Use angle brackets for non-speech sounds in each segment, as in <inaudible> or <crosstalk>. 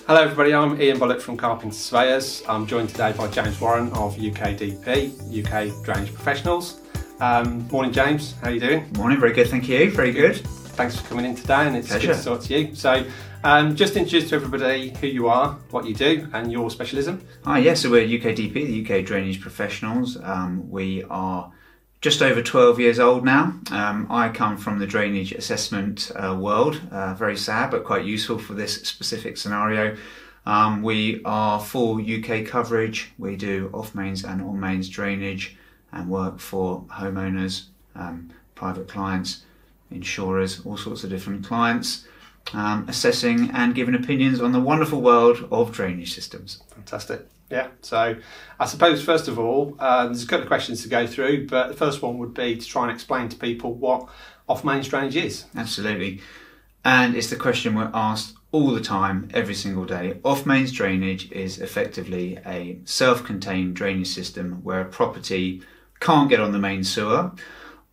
Hello, everybody. I'm Ian Bullock from Carpenter Surveyors. I'm joined today by James Warren of UKDP, UK Drainage Professionals. Um, morning, James. How are you doing? Morning. Very good. Thank you. Very good. Thanks for coming in today, and it's Pleasure. good to talk to you. So, um, just introduce to everybody who you are, what you do, and your specialism. Ah, yes. so we're UKDP, the UK Drainage Professionals. Um, we are just over 12 years old now. Um, I come from the drainage assessment uh, world. Uh, very sad, but quite useful for this specific scenario. Um, we are full UK coverage. We do off mains and on mains drainage and work for homeowners, um, private clients, insurers, all sorts of different clients, um, assessing and giving opinions on the wonderful world of drainage systems. Fantastic. Yeah. So, I suppose first of all, uh, there's a couple of questions to go through, but the first one would be to try and explain to people what off main drainage is. Absolutely. And it's the question we're asked all the time, every single day. Off mains drainage is effectively a self contained drainage system where a property can't get on the main sewer,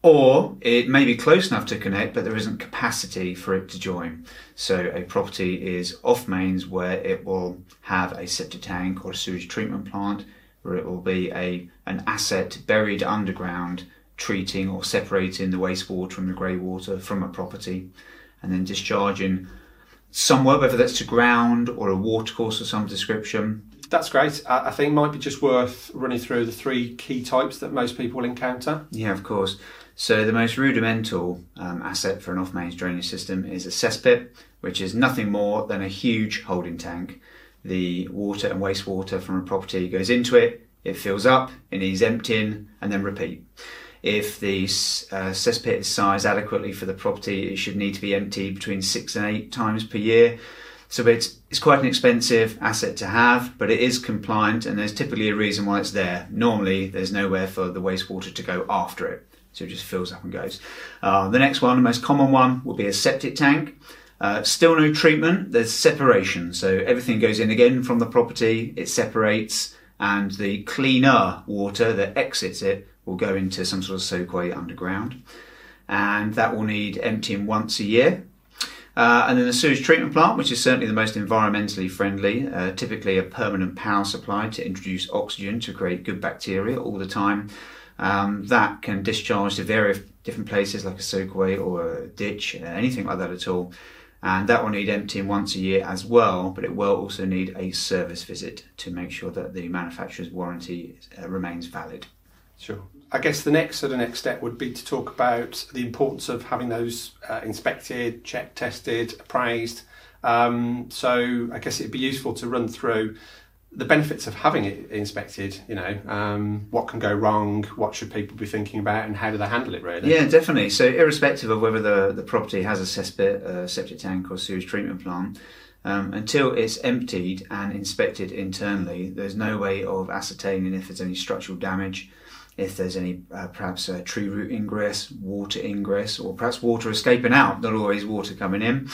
or it may be close enough to connect, but there isn't capacity for it to join. So a property is off mains where it will have a septic tank or a sewage treatment plant, where it will be a an asset buried underground, treating or separating the wastewater and the grey water from a property, and then discharging somewhere, whether that's to ground or a watercourse of some description. That's great. I I think might be just worth running through the three key types that most people encounter. Yeah, of course. So the most rudimental um, asset for an off-mains drainage system is a cesspit, which is nothing more than a huge holding tank. The water and wastewater from a property goes into it, it fills up, it needs emptying, and then repeat. If the uh, cesspit is sized adequately for the property, it should need to be emptied between six and eight times per year. So it's it's quite an expensive asset to have, but it is compliant, and there's typically a reason why it's there. Normally, there's nowhere for the wastewater to go after it, so it just fills up and goes. Uh, the next one, the most common one, will be a septic tank. Uh, still no treatment. There's separation, so everything goes in again from the property. It separates, and the cleaner water that exits it will go into some sort of soakaway underground, and that will need emptying once a year. Uh, and then the sewage treatment plant, which is certainly the most environmentally friendly, uh, typically a permanent power supply to introduce oxygen to create good bacteria all the time. Um, that can discharge to various different places like a soakaway or a ditch, uh, anything like that at all. And that will need emptying once a year as well, but it will also need a service visit to make sure that the manufacturer's warranty uh, remains valid. Sure. I guess the next sort of next step would be to talk about the importance of having those uh, inspected, checked, tested, appraised. Um, so I guess it'd be useful to run through the benefits of having it inspected. You know, um, what can go wrong, what should people be thinking about, and how do they handle it? Really. Yeah, definitely. So, irrespective of whether the, the property has a cesspit, a septic tank, or sewage treatment plant, um, until it's emptied and inspected internally, there's no way of ascertaining if there's any structural damage, if there's any uh, perhaps uh, tree root ingress, water ingress, or perhaps water escaping out, not always water coming in.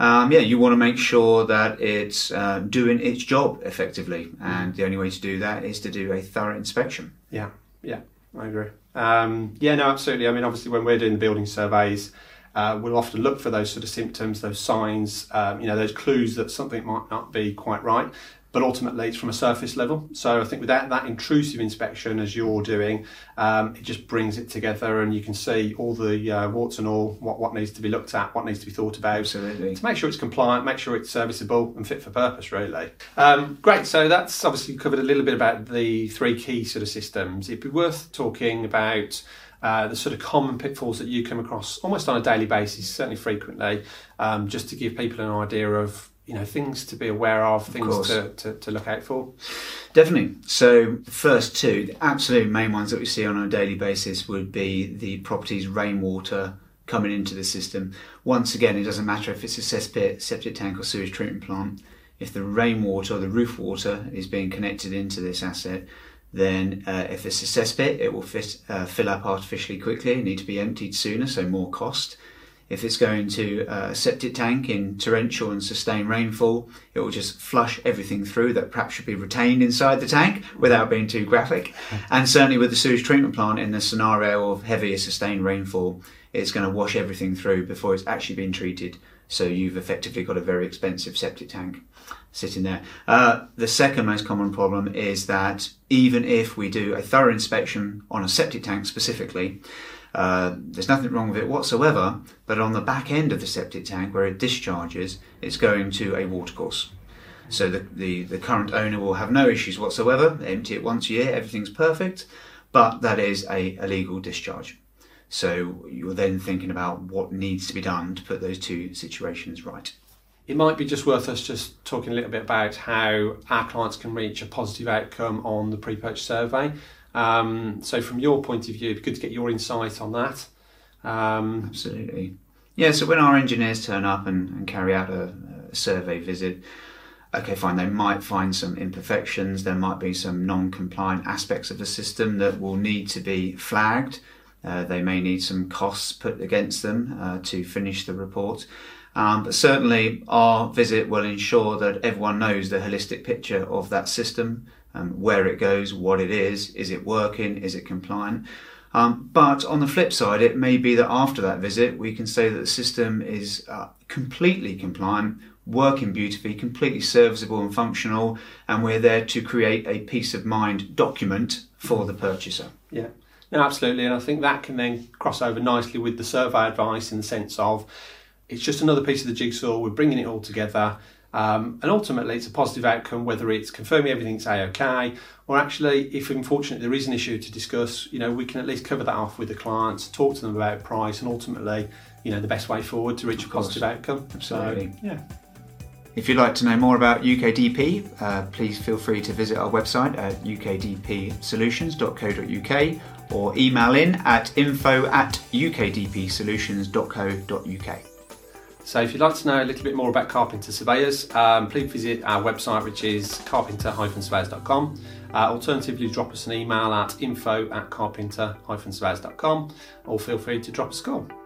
Um, yeah, you want to make sure that it's uh, doing its job effectively, and the only way to do that is to do a thorough inspection. Yeah, yeah, I agree. Um, yeah, no, absolutely. I mean, obviously, when we're doing the building surveys, uh, we'll often look for those sort of symptoms, those signs, um, you know, those clues that something might not be quite right. But ultimately, it's from a surface level. So I think without that intrusive inspection, as you're doing, um, it just brings it together, and you can see all the uh, warts and all, what what needs to be looked at, what needs to be thought about Absolutely. to make sure it's compliant, make sure it's serviceable and fit for purpose, really. Um, great, so that's obviously covered a little bit about the three key sort of systems. It'd be worth talking about uh, the sort of common pitfalls that you come across almost on a daily basis, certainly frequently, um, just to give people an idea of you know things to be aware of, things course. to, to, to look out for. Definitely. So the first two, the absolute main ones that we see on a daily basis would be the property's rainwater coming into the system. Once again, it doesn't matter if it's a cesspit, septic tank or sewage treatment plant. If the rainwater or the roof water is being connected into this asset, then uh, if it's a cesspit, it will fit, uh, fill up artificially quickly and need to be emptied sooner, so more cost. If it's going to a septic tank in torrential and sustained rainfall, it will just flush everything through that perhaps should be retained inside the tank without being too graphic. <laughs> And certainly with the sewage treatment plant in the scenario of heavier sustained rainfall, it's going to wash everything through before it's actually been treated. So you've effectively got a very expensive septic tank sitting there. Uh, the second most common problem is that even if we do a thorough inspection on a septic tank specifically, uh, there's nothing wrong with it whatsoever, but on the back end of the septic tank where it discharges, it's going to a watercourse. So the, the, the current owner will have no issues whatsoever, they empty it once a year, everything's perfect, but that is a illegal discharge. So you're then thinking about what needs to be done to put those two situations right. It might be just worth us just talking a little bit about how our clients can reach a positive outcome on the pre-purchase survey. Um, so, from your point of view, it'd be good to get your insight on that. Um, Absolutely. Yeah, so when our engineers turn up and, and carry out a, a, survey visit, okay, fine, they might find some imperfections, there might be some non compliant aspects of the system that will need to be flagged. Uh, they may need some costs put against them uh, to finish the report. Um, but certainly, our visit will ensure that everyone knows the holistic picture of that system, um, where it goes, what it is, is it working, is it compliant. Um, but on the flip side, it may be that after that visit, we can say that the system is uh, completely compliant, working beautifully, completely serviceable and functional, and we're there to create a peace of mind document for the purchaser. Yeah. No, absolutely, and I think that can then cross over nicely with the survey advice in the sense of it's just another piece of the jigsaw. We're bringing it all together. Um, and ultimately, it's a positive outcome, whether it's confirming everything's a-okay, or actually, if unfortunately there is an issue to discuss, you know, we can at least cover that off with the clients, talk to them about price, and ultimately, you know, the best way forward to reach a positive outcome. Absolutely. So, yeah. If you'd like to know more about UKDP, uh, please feel free to visit our website at ukdpsolutions.co.uk or email in at info at ukdpsolutions.co.uk. So if you'd like to know a little bit more about Carpenter Surveyors, um, please visit our website, which is carpenter-surveyors.com. Uh, alternatively, drop us an email at info at carpenter-surveyors.com or feel free to drop us a call.